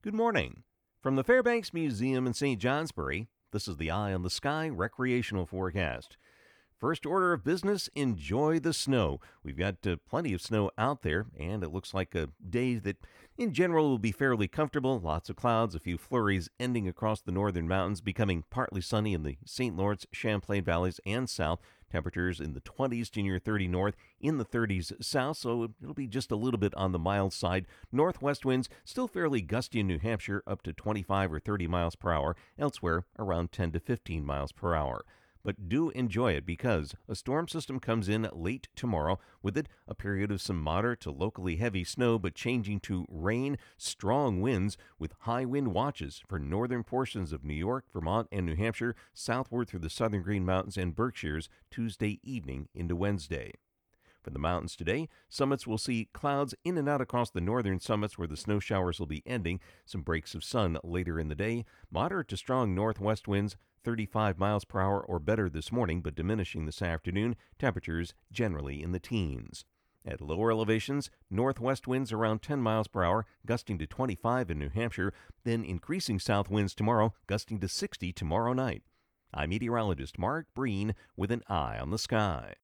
Good morning. From the Fairbanks Museum in St. Johnsbury, this is the Eye on the Sky recreational forecast. First order of business enjoy the snow. We've got uh, plenty of snow out there, and it looks like a day that, in general, will be fairly comfortable. Lots of clouds, a few flurries ending across the northern mountains, becoming partly sunny in the St. Lawrence, Champlain valleys, and south. Temperatures in the 20s to near 30 north, in the 30s south, so it'll be just a little bit on the mild side. Northwest winds still fairly gusty in New Hampshire, up to 25 or 30 miles per hour. Elsewhere, around 10 to 15 miles per hour but do enjoy it because a storm system comes in late tomorrow. With it, a period of some moderate to locally heavy snow, but changing to rain, strong winds with high wind watches for northern portions of New York, Vermont, and New Hampshire, southward through the southern Green Mountains and Berkshires Tuesday evening into Wednesday. The mountains today, summits will see clouds in and out across the northern summits where the snow showers will be ending, some breaks of sun later in the day, moderate to strong northwest winds, 35 miles per hour or better this morning, but diminishing this afternoon, temperatures generally in the teens. At lower elevations, northwest winds around 10 miles per hour, gusting to 25 in New Hampshire, then increasing south winds tomorrow, gusting to 60 tomorrow night. I'm meteorologist Mark Breen with an eye on the sky.